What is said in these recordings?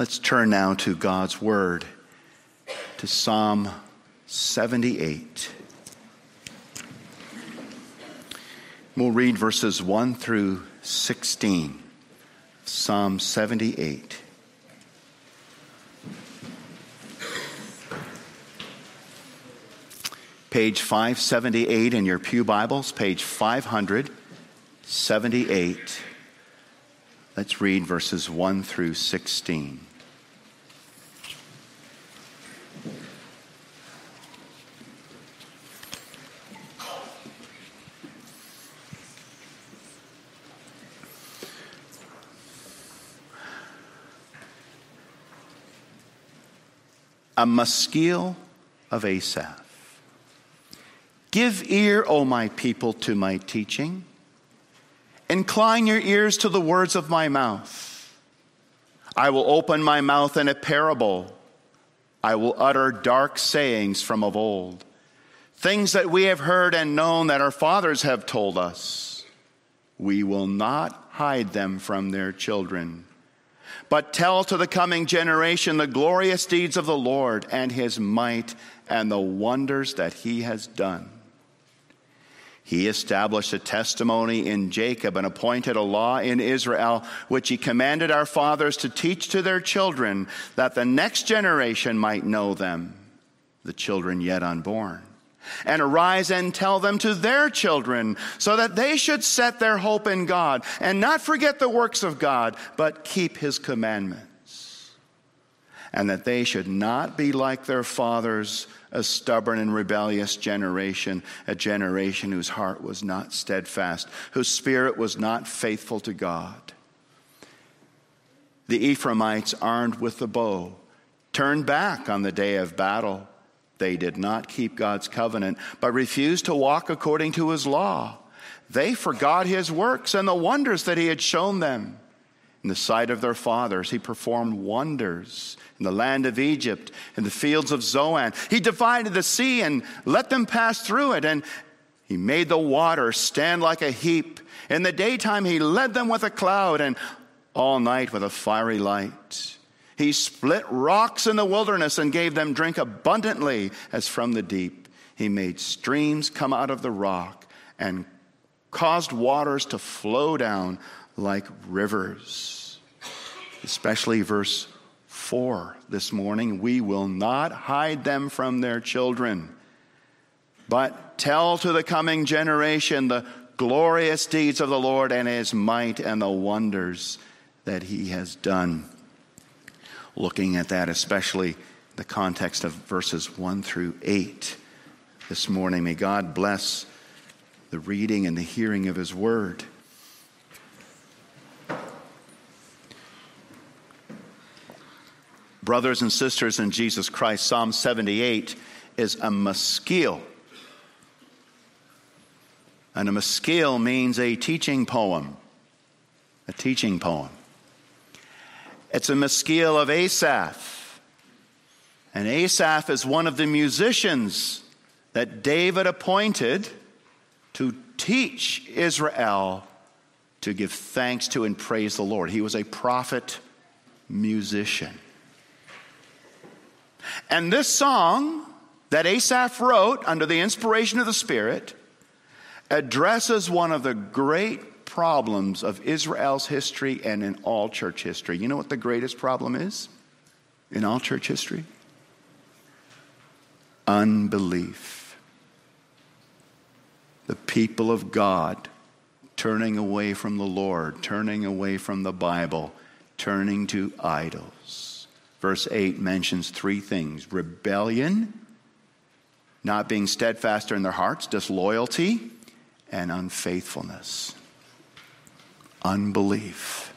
Let's turn now to God's Word, to Psalm 78. We'll read verses 1 through 16, Psalm 78. Page 578 in your Pew Bibles, page 578. Let's read verses 1 through 16. A maskil of Asaph. Give ear, O my people, to my teaching. Incline your ears to the words of my mouth. I will open my mouth in a parable. I will utter dark sayings from of old, things that we have heard and known that our fathers have told us. We will not hide them from their children but tell to the coming generation the glorious deeds of the Lord and his might and the wonders that he has done. He established a testimony in Jacob and appointed a law in Israel, which he commanded our fathers to teach to their children, that the next generation might know them, the children yet unborn and arise and tell them to their children, so that they should set their hope in God and not forget the works of God, but keep his commandments. And that they should not be like their fathers, a stubborn and rebellious generation, a generation whose heart was not steadfast, whose spirit was not faithful to God. The Ephraimites, armed with the bow, turned back on the day of battle. They did not keep God's covenant, but refused to walk according to his law. They forgot his works and the wonders that he had shown them. In the sight of their fathers, he performed wonders in the land of Egypt, in the fields of Zoan. He divided the sea and let them pass through it, and he made the water stand like a heap. In the daytime, he led them with a cloud, and all night with a fiery light. He split rocks in the wilderness and gave them drink abundantly as from the deep. He made streams come out of the rock and caused waters to flow down like rivers. Especially verse 4 this morning we will not hide them from their children, but tell to the coming generation the glorious deeds of the Lord and his might and the wonders that he has done looking at that, especially the context of verses 1 through 8 this morning. May God bless the reading and the hearing of His Word. Brothers and sisters in Jesus Christ, Psalm 78 is a maskil. And a maskil means a teaching poem. A teaching poem. It's a maskil of Asaph. And Asaph is one of the musicians that David appointed to teach Israel to give thanks to and praise the Lord. He was a prophet musician. And this song that Asaph wrote under the inspiration of the Spirit addresses one of the great problems of Israel's history and in all church history. You know what the greatest problem is in all church history? Unbelief. The people of God turning away from the Lord, turning away from the Bible, turning to idols. Verse 8 mentions three things rebellion, not being steadfast in their hearts, disloyalty, and unfaithfulness unbelief.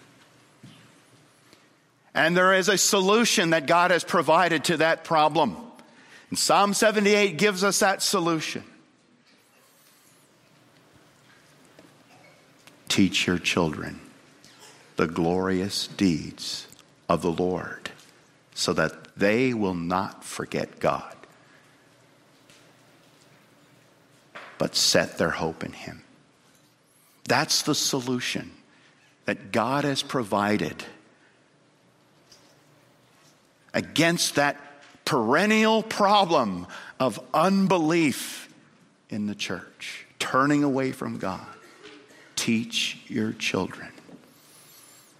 And there is a solution that God has provided to that problem. And Psalm 78 gives us that solution. Teach your children the glorious deeds of the Lord so that they will not forget God, but set their hope in Him. That's the solution that God has provided against that perennial problem of unbelief in the church, turning away from God. Teach your children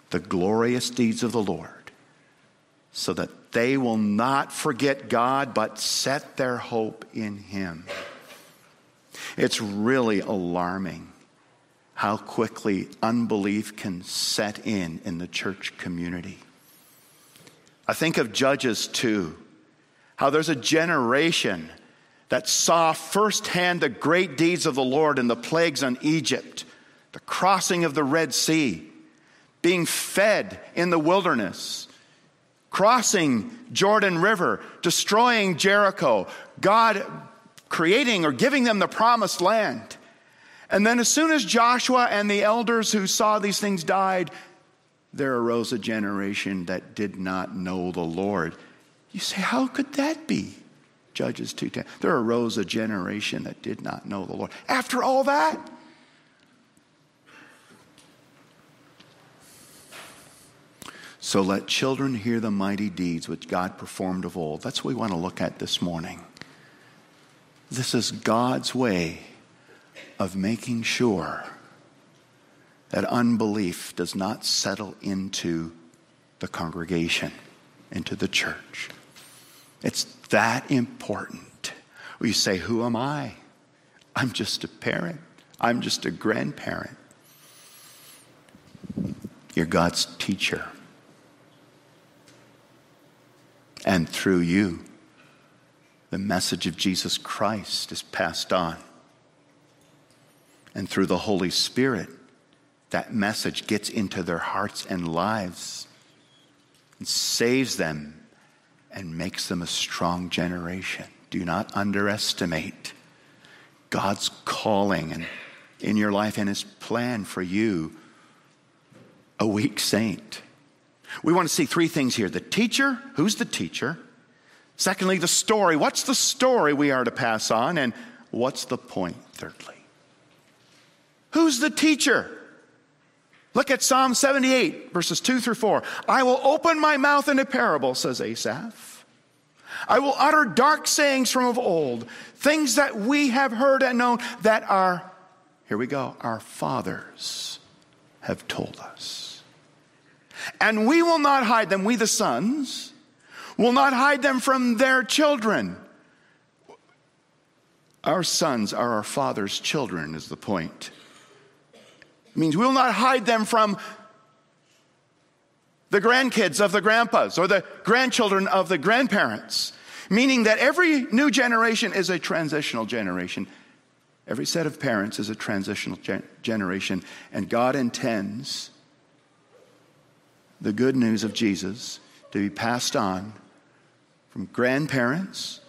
the glorious deeds of the Lord so that they will not forget God but set their hope in Him. It's really alarming how quickly unbelief can set in in the church community. I think of Judges 2, how there's a generation that saw firsthand the great deeds of the Lord and the plagues on Egypt, the crossing of the Red Sea, being fed in the wilderness, crossing Jordan River, destroying Jericho, God creating or giving them the promised land. And then, as soon as Joshua and the elders who saw these things died, there arose a generation that did not know the Lord. You say, how could that be? Judges 2:10. There arose a generation that did not know the Lord. After all that, So let children hear the mighty deeds which God performed of old. That's what we want to look at this morning. This is God's way of making sure that unbelief does not settle into the congregation, into the church. It's that important. you say, Who am I? I'm just a parent, I'm just a grandparent. You're God's teacher. And through you, the message of Jesus Christ is passed on. And through the Holy Spirit, that message gets into their hearts and lives and saves them and makes them a strong generation. Do not underestimate God's calling and in your life and his plan for you, a weak saint. We want to see three things here the teacher, who's the teacher? Secondly, the story. What's the story we are to pass on? And what's the point, thirdly? Who's the teacher? Look at Psalm 78, verses 2 through 4. I will open my mouth in a parable, says Asaph. I will utter dark sayings from of old, things that we have heard and known that our, here we go, our fathers have told us. And we will not hide them, we the sons, will not hide them from their children. Our sons are our father's children, is the point. It means we will not hide them from the grandkids of the grandpas or the grandchildren of the grandparents, meaning that every new generation is a transitional generation. Every set of parents is a transitional gen- generation, and God intends the good news of Jesus to be passed on from grandparents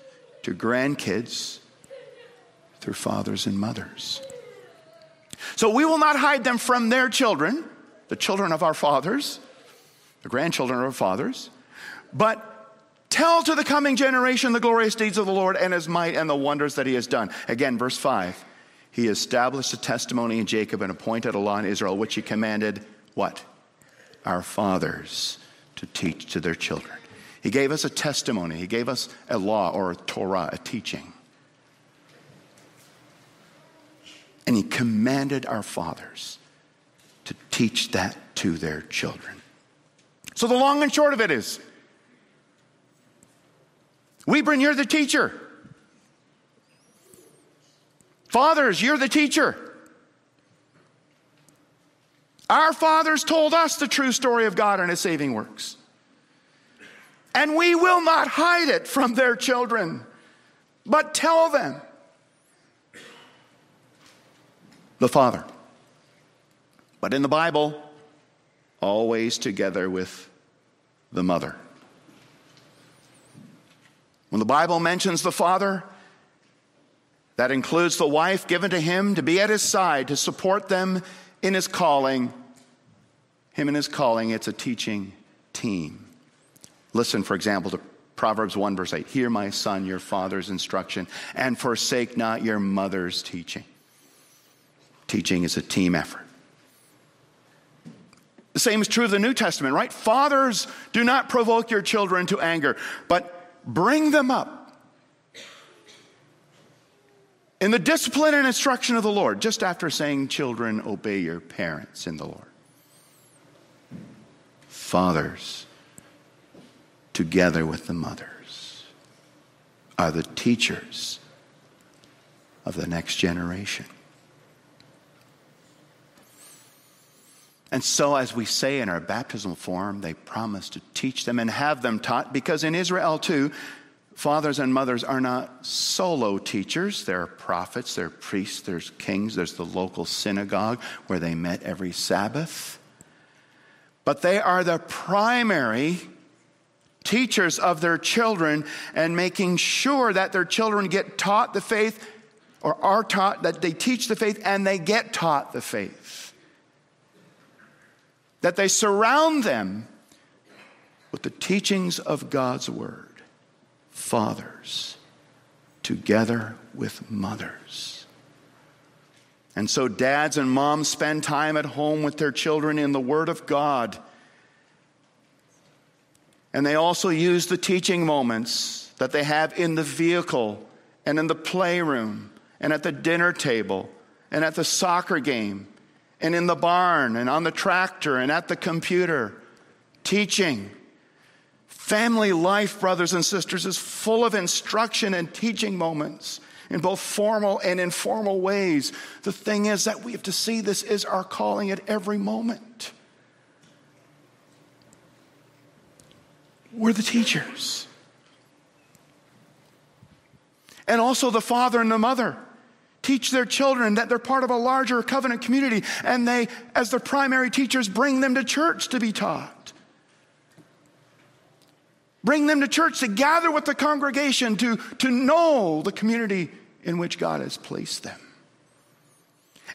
to grandkids through fathers and mothers. So we will not hide them from their children, the children of our fathers, the grandchildren of our fathers, but tell to the coming generation the glorious deeds of the Lord and his might and the wonders that he has done. Again, verse 5. He established a testimony in Jacob and appointed a law in Israel, which he commanded what? our fathers to teach to their children. He gave us a testimony, He gave us a law or a Torah, a teaching. And He commanded our fathers to teach that to their children. So the long and short of it is Weebren, you're the teacher. Fathers, you're the teacher. Our fathers told us the true story of God and His saving works. And we will not hide it from their children, but tell them. The Father. But in the Bible, always together with the mother. When the Bible mentions the Father, that includes the wife given to him to be at his side to support them in his calling, him in his calling, it's a teaching team. Listen, for example, to Proverbs 1, verse 8 Hear, my son, your father's instruction, and forsake not your mother's teaching. Teaching is a team effort. The same is true of the New Testament, right? Fathers, do not provoke your children to anger, but bring them up in the discipline and instruction of the Lord, just after saying, Children, obey your parents in the Lord. Fathers, together with the mothers, are the teachers of the next generation. And so, as we say in our baptismal form, they promise to teach them and have them taught, because in Israel too, fathers and mothers are not solo teachers. There are prophets, there are priests, there's kings, there's the local synagogue where they met every Sabbath. But they are the primary teachers of their children and making sure that their children get taught the faith or are taught, that they teach the faith and they get taught the faith that they surround them with the teachings of God's Word. Fathers, together with mothers. And so, dads and moms spend time at home with their children in the Word of God. And they also use the teaching moments that they have in the vehicle and in the playroom and at the dinner table and at the soccer game and in the barn and on the tractor and at the computer, teaching. Family life, brothers and sisters, is full of instruction and teaching moments in both formal and informal ways. The thing is that we have to see this is our calling at every moment. We're the teachers. And also the father and the mother teach their children that they're part of a larger covenant community, and they, as their primary teachers, bring them to church to be taught. Bring them to church to gather with the congregation to, to know the community in which God has placed them.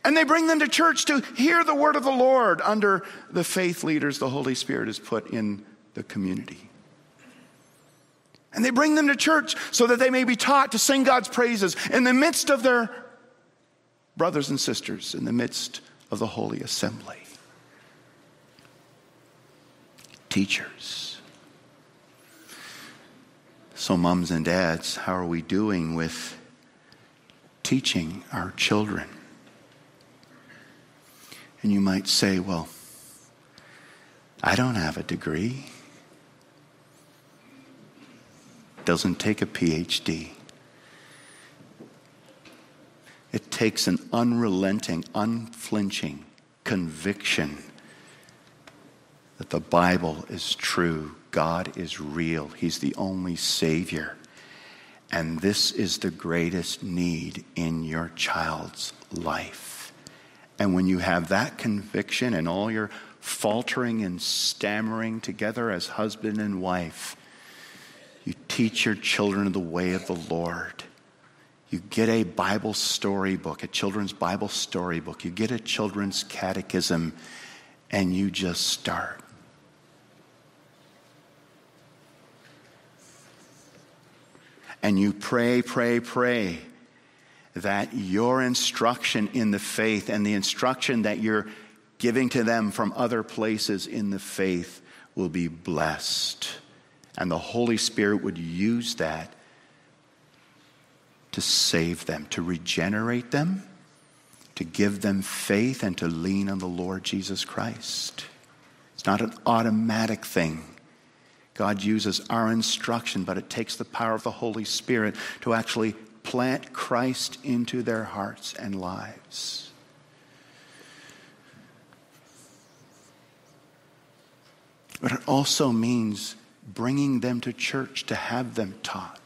And they bring them to church to hear the word of the Lord under the faith leaders the Holy Spirit has put in the community. And they bring them to church so that they may be taught to sing God's praises in the midst of their brothers and sisters in the midst of the holy assembly. Teachers. So, moms and dads, how are we doing with teaching our children? And you might say, well, I don't have a degree. Doesn't take a PhD. It takes an unrelenting, unflinching conviction that the Bible is true, God is real, He's the only Savior. And this is the greatest need in your child's life. And when you have that conviction and all your faltering and stammering together as husband and wife, you teach your children the way of the Lord. You get a Bible storybook, a children's Bible storybook. You get a children's catechism, and you just start. And you pray, pray, pray that your instruction in the faith and the instruction that you're giving to them from other places in the faith will be blessed. And the Holy Spirit would use that to save them, to regenerate them, to give them faith, and to lean on the Lord Jesus Christ. It's not an automatic thing. God uses our instruction, but it takes the power of the Holy Spirit to actually plant Christ into their hearts and lives. But it also means bringing them to church to have them taught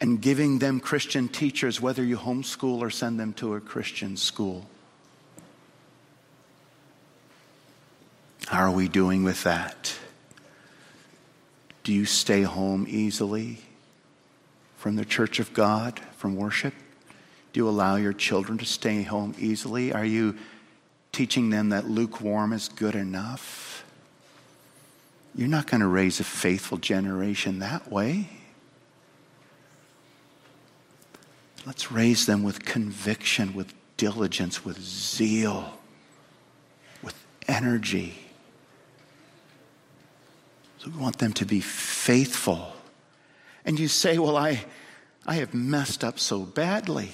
and giving them Christian teachers, whether you homeschool or send them to a Christian school. How are we doing with that? Do you stay home easily from the church of God, from worship? Do you allow your children to stay home easily? Are you teaching them that lukewarm is good enough? You're not going to raise a faithful generation that way. Let's raise them with conviction, with diligence, with zeal, with energy. So we want them to be faithful. And you say, Well, I, I have messed up so badly.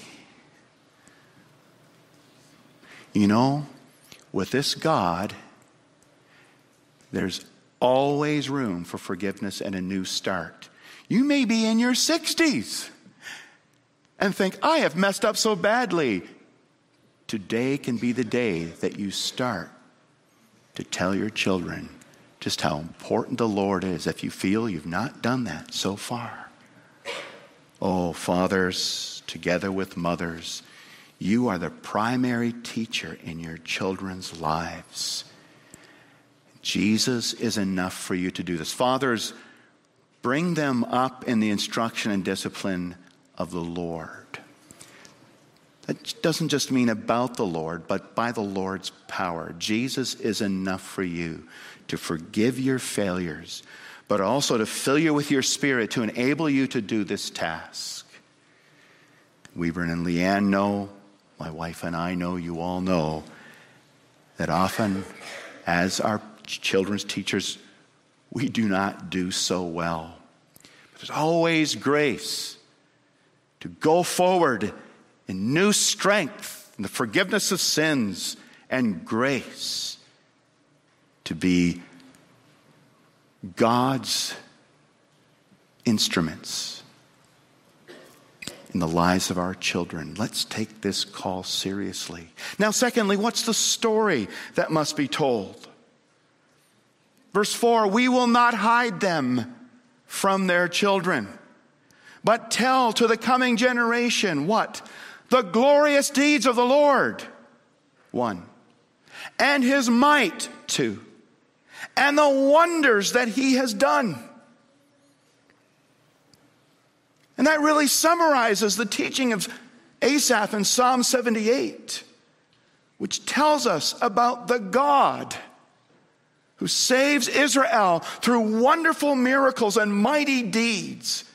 You know, with this God, there's always room for forgiveness and a new start. You may be in your 60s and think, I have messed up so badly. Today can be the day that you start to tell your children just how important the Lord is if you feel you've not done that so far. Oh, fathers, together with mothers, you are the primary teacher in your children's lives. Jesus is enough for you to do this. Fathers, bring them up in the instruction and discipline of the Lord. That doesn't just mean about the Lord, but by the Lord's power. Jesus is enough for you to forgive your failures, but also to fill you with your spirit to enable you to do this task. Weaver and Leanne know, my wife and I know, you all know, that often as our children's teachers, we do not do so well. But there's always grace to go forward in new strength, in the forgiveness of sins, and grace to be God's instruments in the lives of our children. Let's take this call seriously. Now, secondly, what's the story that must be told? Verse 4 We will not hide them from their children, but tell to the coming generation what? The glorious deeds of the Lord. One. And his might. Two. And the wonders that he has done. And that really summarizes the teaching of Asaph in Psalm 78, which tells us about the God who saves Israel through wonderful miracles and mighty deeds.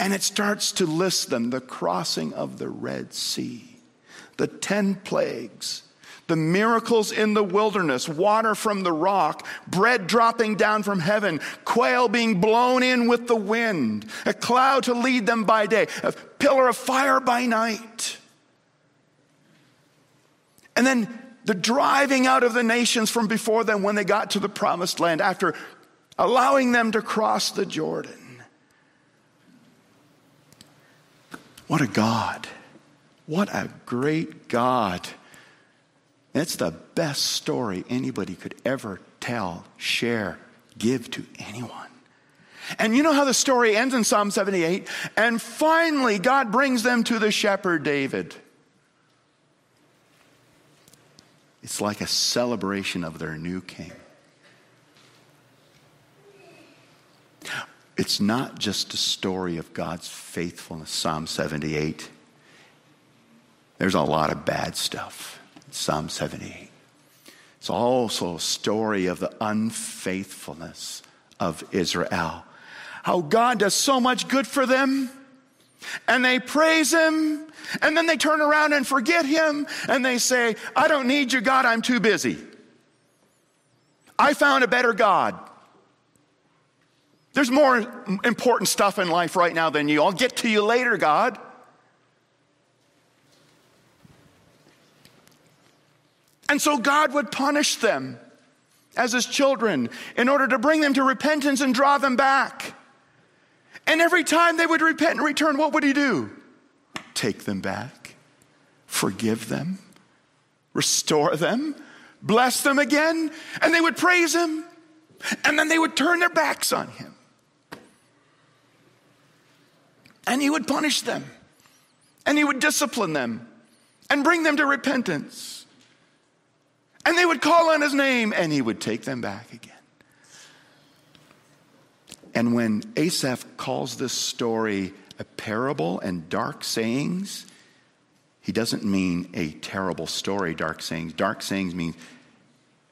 And it starts to list them the crossing of the Red Sea, the 10 plagues, the miracles in the wilderness, water from the rock, bread dropping down from heaven, quail being blown in with the wind, a cloud to lead them by day, a pillar of fire by night. And then the driving out of the nations from before them when they got to the promised land after allowing them to cross the Jordan. What a God. What a great God. That's the best story anybody could ever tell, share, give to anyone. And you know how the story ends in Psalm 78? And finally, God brings them to the shepherd David. It's like a celebration of their new king. It's not just a story of God's faithfulness, Psalm 78. There's a lot of bad stuff in Psalm 78. It's also a story of the unfaithfulness of Israel. How God does so much good for them, and they praise Him, and then they turn around and forget him and they say, I don't need you, God, I'm too busy. I found a better God. There's more important stuff in life right now than you. I'll get to you later, God. And so God would punish them as his children in order to bring them to repentance and draw them back. And every time they would repent and return, what would he do? take them back, forgive them, restore them, bless them again, and they would praise him, and then they would turn their backs on him. And he would punish them, and he would discipline them, and bring them to repentance. And they would call on his name, and he would take them back again. And when Asaph calls this story a parable and dark sayings, he doesn't mean a terrible story, dark sayings. Dark sayings mean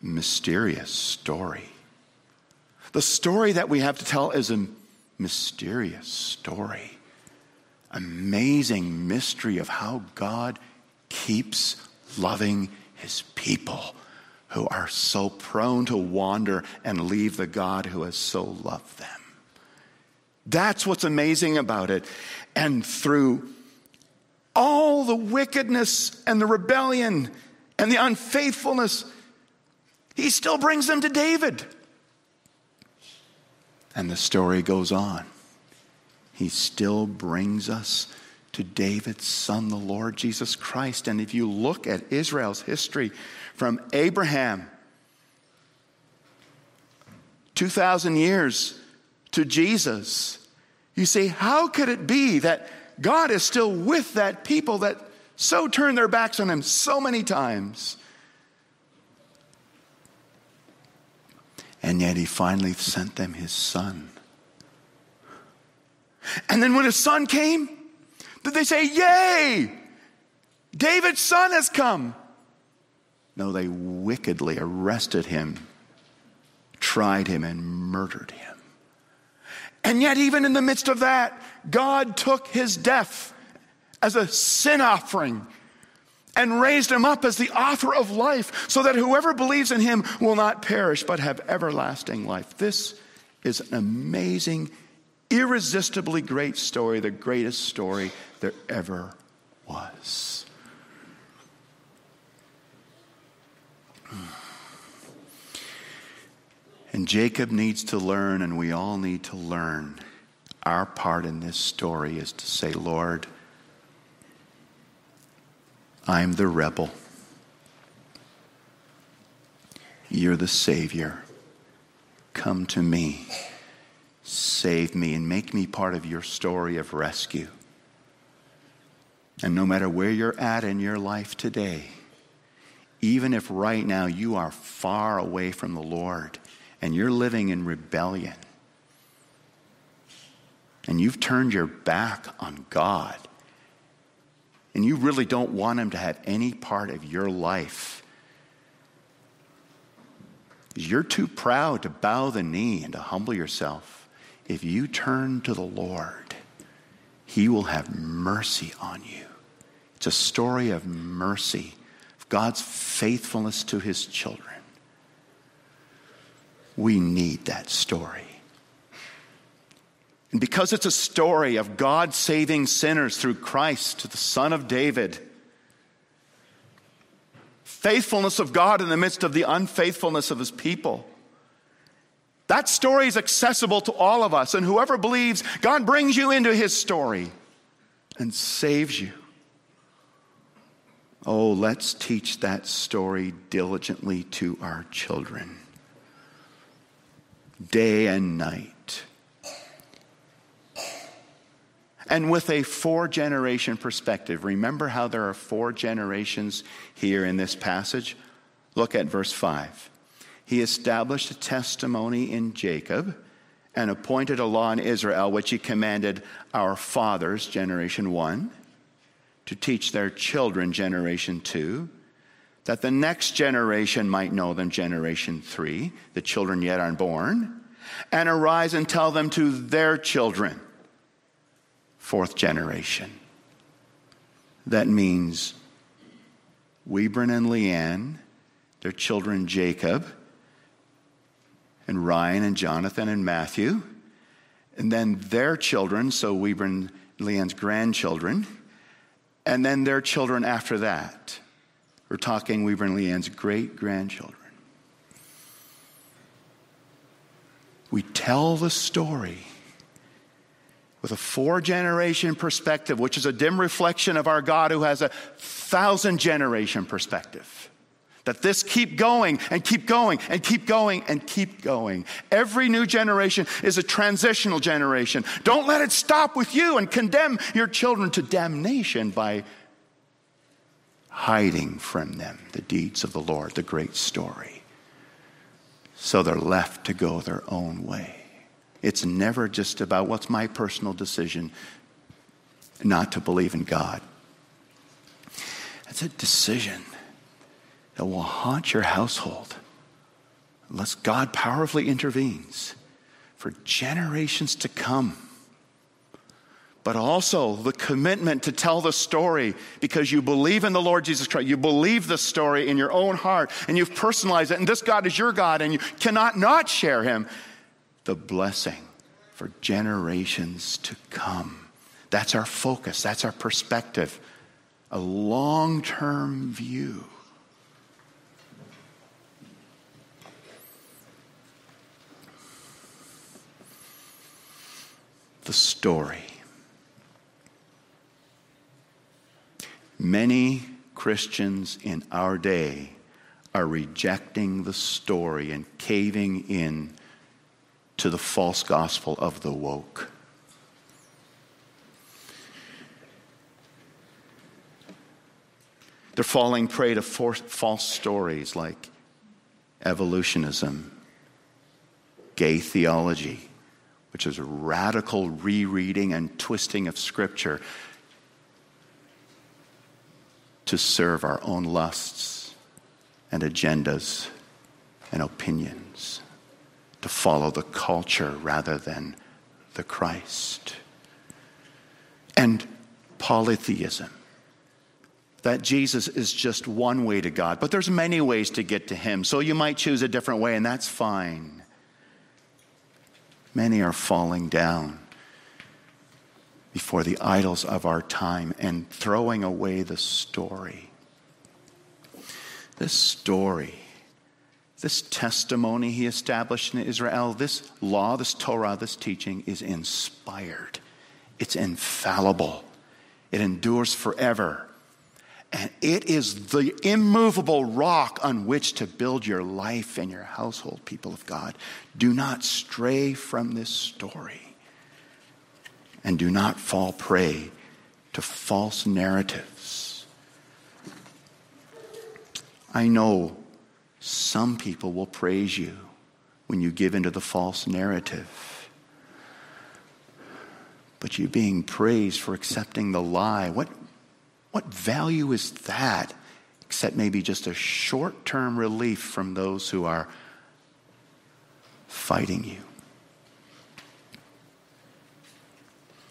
mysterious story. The story that we have to tell is a mysterious story. Amazing mystery of how God keeps loving his people who are so prone to wander and leave the God who has so loved them. That's what's amazing about it. And through all the wickedness and the rebellion and the unfaithfulness, he still brings them to David. And the story goes on. He still brings us to David's son, the Lord Jesus Christ. And if you look at Israel's history from Abraham, 2,000 years to Jesus, you say, how could it be that God is still with that people that so turned their backs on him so many times? And yet he finally sent them his son. And then when his son came, did they say, Yay! David's son has come. No, they wickedly arrested him, tried him, and murdered him. And yet, even in the midst of that, God took his death as a sin offering and raised him up as the author of life so that whoever believes in him will not perish but have everlasting life. This is an amazing, irresistibly great story, the greatest story there ever was. Hmm. And Jacob needs to learn, and we all need to learn. Our part in this story is to say, Lord, I'm the rebel. You're the Savior. Come to me, save me, and make me part of your story of rescue. And no matter where you're at in your life today, even if right now you are far away from the Lord and you're living in rebellion, and you've turned your back on God, and you really don't want Him to have any part of your life, you're too proud to bow the knee and to humble yourself. If you turn to the Lord, He will have mercy on you. It's a story of mercy, of God's faithfulness to his children. We need that story. And because it's a story of God saving sinners through Christ, the Son of David, faithfulness of God in the midst of the unfaithfulness of his people. That story is accessible to all of us, and whoever believes, God brings you into his story and saves you. Oh, let's teach that story diligently to our children, day and night. And with a four generation perspective, remember how there are four generations here in this passage? Look at verse 5. He established a testimony in Jacob and appointed a law in Israel, which he commanded our fathers, generation one to teach their children, generation two, that the next generation might know them, generation three, the children yet unborn, and arise and tell them to their children, fourth generation. That means Webron and Leanne, their children Jacob, and Ryan and Jonathan and Matthew, and then their children, so Webron, Leanne's grandchildren, and then their children after that. We're talking Weber and Leanne's great grandchildren. We tell the story with a four generation perspective, which is a dim reflection of our God who has a thousand generation perspective. That this keep going and keep going and keep going and keep going. Every new generation is a transitional generation. Don't let it stop with you and condemn your children to damnation by hiding from them the deeds of the Lord, the great story. So they're left to go their own way. It's never just about what's my personal decision not to believe in God. It's a decision that will haunt your household unless God powerfully intervenes for generations to come. but also the commitment to tell the story because you believe in the Lord Jesus Christ. You believe the story in your own heart and you've personalized it, and this God is your God, and you cannot not share him. The blessing for generations to come. That's our focus, that's our perspective, a long term view. The story. Many Christians in our day are rejecting the story and caving in to the false gospel of the woke. They're falling prey to false stories like evolutionism, gay theology, which is a radical rereading and twisting of Scripture to serve our own lusts and agendas and opinions, to follow the culture rather than the Christ. And polytheism. That Jesus is just one way to God, but there's many ways to get to Him. So you might choose a different way, and that's fine. Many are falling down before the idols of our time and throwing away the story. This story, this testimony he established in Israel, this law, this Torah, this teaching is inspired. It's infallible. It endures forever. And it is the immovable rock on which to build your life and your household, people of God. Do not stray from this story and do not fall prey to false narratives. I know some people will praise you when you give into the false narrative. But you being praised for accepting the lie, what, what value is that except maybe just a short term relief from those who are fighting you?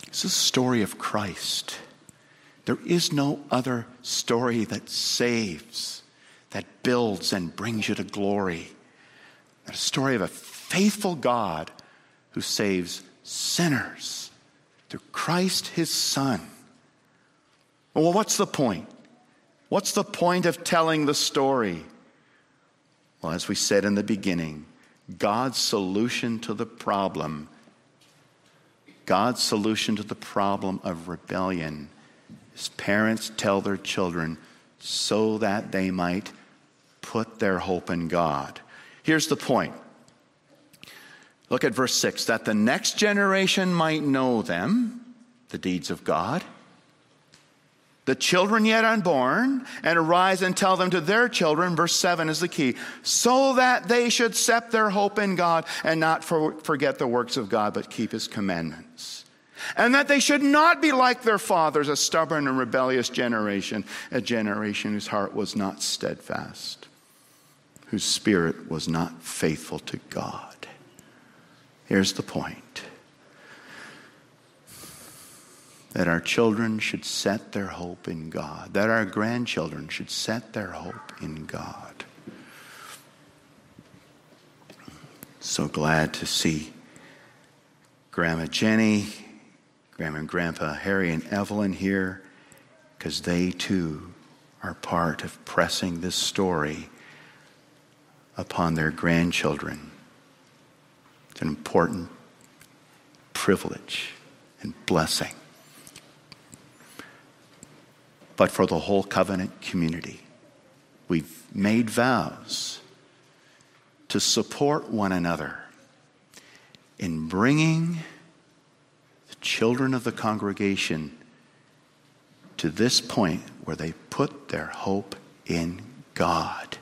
It's a story of Christ. There is no other story that saves, that builds and brings you to glory. A story of a faithful God who saves sinners through Christ his Son. Well, what's the point? What's the point of telling the story? Well, as we said in the beginning, God's solution to the problem God's solution to the problem of rebellion is parents tell their children so that they might put their hope in God. Here's the point. Look at verse 6 that the next generation might know them, the deeds of God the children yet unborn, and arise and tell them to their children. Verse 7 is the key. So that they should set their hope in God and not for, forget the works of God, but keep his commandments. And that they should not be like their fathers, a stubborn and rebellious generation, a generation whose heart was not steadfast, whose spirit was not faithful to God. Here's the point that our children should set their hope in God, that our grandchildren should set their hope in God. So glad to see Grandma Jenny, Grandma and Grandpa Harry and Evelyn here, because they too are part of pressing this story upon their grandchildren. It's an important privilege and blessing but for the whole covenant community. We've made vows to support one another in bringing the children of the congregation to this point where they put their hope in God.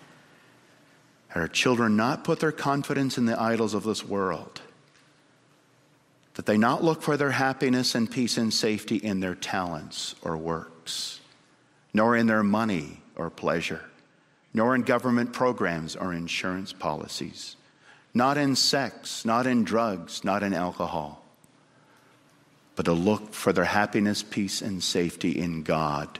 That our children not put their confidence in the idols of this world. That they not look for their happiness and peace and safety in their talents or works nor in their money or pleasure, nor in government programs or insurance policies, not in sex, not in drugs, not in alcohol, but to look for their happiness, peace, and safety in God,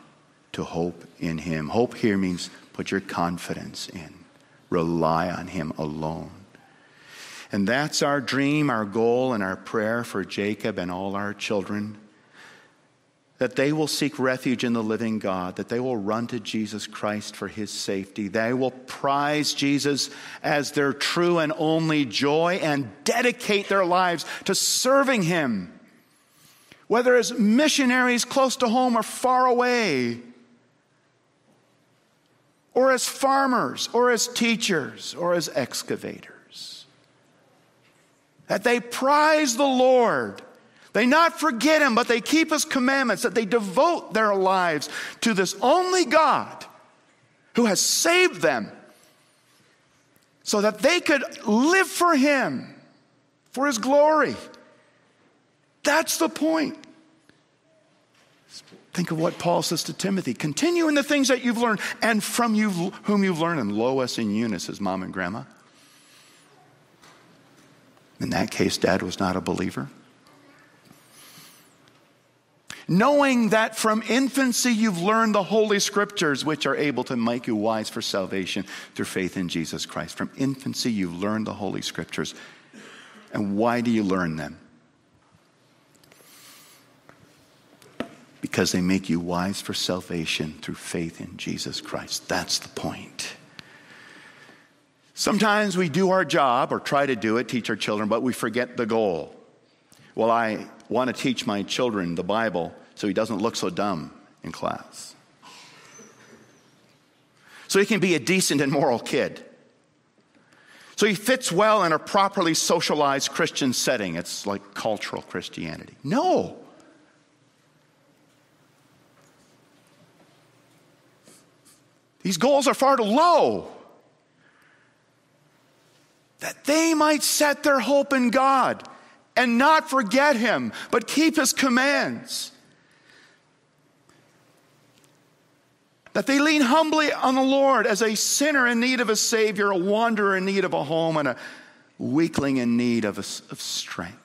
to hope in Him. Hope here means put your confidence in, rely on Him alone. And that's our dream, our goal, and our prayer for Jacob and all our children that they will seek refuge in the living God, that they will run to Jesus Christ for his safety. They will prize Jesus as their true and only joy and dedicate their lives to serving him, whether as missionaries close to home or far away, or as farmers, or as teachers, or as excavators. That they prize the Lord they not forget him, but they keep his commandments, that they devote their lives to this only God who has saved them so that they could live for him, for his glory. That's the point. Think of what Paul says to Timothy continue in the things that you've learned and from you whom you've learned, and Lois and Eunice, his mom and grandma. In that case, dad was not a believer knowing that from infancy you've learned the Holy Scriptures, which are able to make you wise for salvation through faith in Jesus Christ. From infancy you've learned the Holy Scriptures. And why do you learn them? Because they make you wise for salvation through faith in Jesus Christ. That's the point. Sometimes we do our job or try to do it, teach our children, but we forget the goal. Well, I want to teach my children the Bible so he doesn't look so dumb in class. So he can be a decent and moral kid. So he fits well in a properly socialized Christian setting. It's like cultural Christianity. No. These goals are far too low. That they might set their hope in God and not forget him, but keep his commands. That they lean humbly on the Lord as a sinner in need of a Savior, a wanderer in need of a home, and a weakling in need of, a, of strength.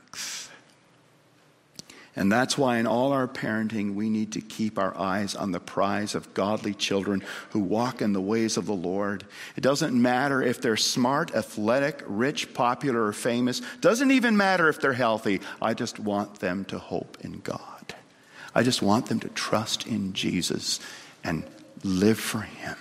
And that's why in all our parenting, we need to keep our eyes on the prize of godly children who walk in the ways of the Lord. It doesn't matter if they're smart, athletic, rich, popular, or famous. Doesn't even matter if they're healthy. I just want them to hope in God. I just want them to trust in Jesus and live for Him.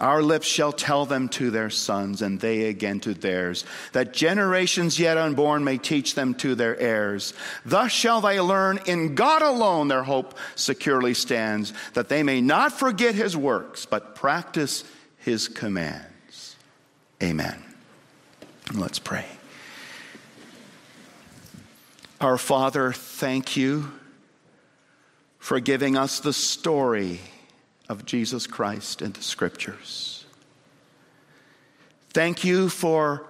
Our lips shall tell them to their sons, and they again to theirs, that generations yet unborn may teach them to their heirs. Thus shall they learn in God alone their hope securely stands, that they may not forget his works, but practice his commands. Amen. Let's pray. Our Father, thank you for giving us the story of Jesus Christ in the scriptures. Thank you for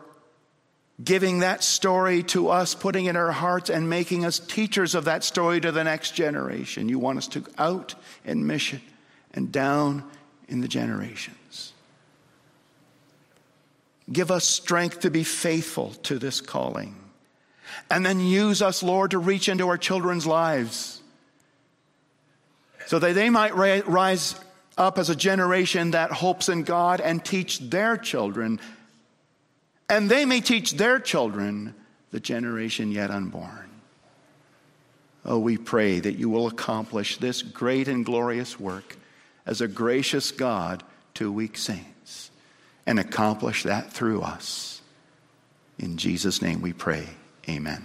giving that story to us, putting in our hearts, and making us teachers of that story to the next generation. You want us to out in mission and down in the generations. Give us strength to be faithful to this calling. And then use us, Lord, to reach into our children's lives so that they might rise up as a generation that hopes in God and teach their children, and they may teach their children the generation yet unborn. Oh, we pray that you will accomplish this great and glorious work as a gracious God to weak saints and accomplish that through us. In Jesus' name we pray. Amen.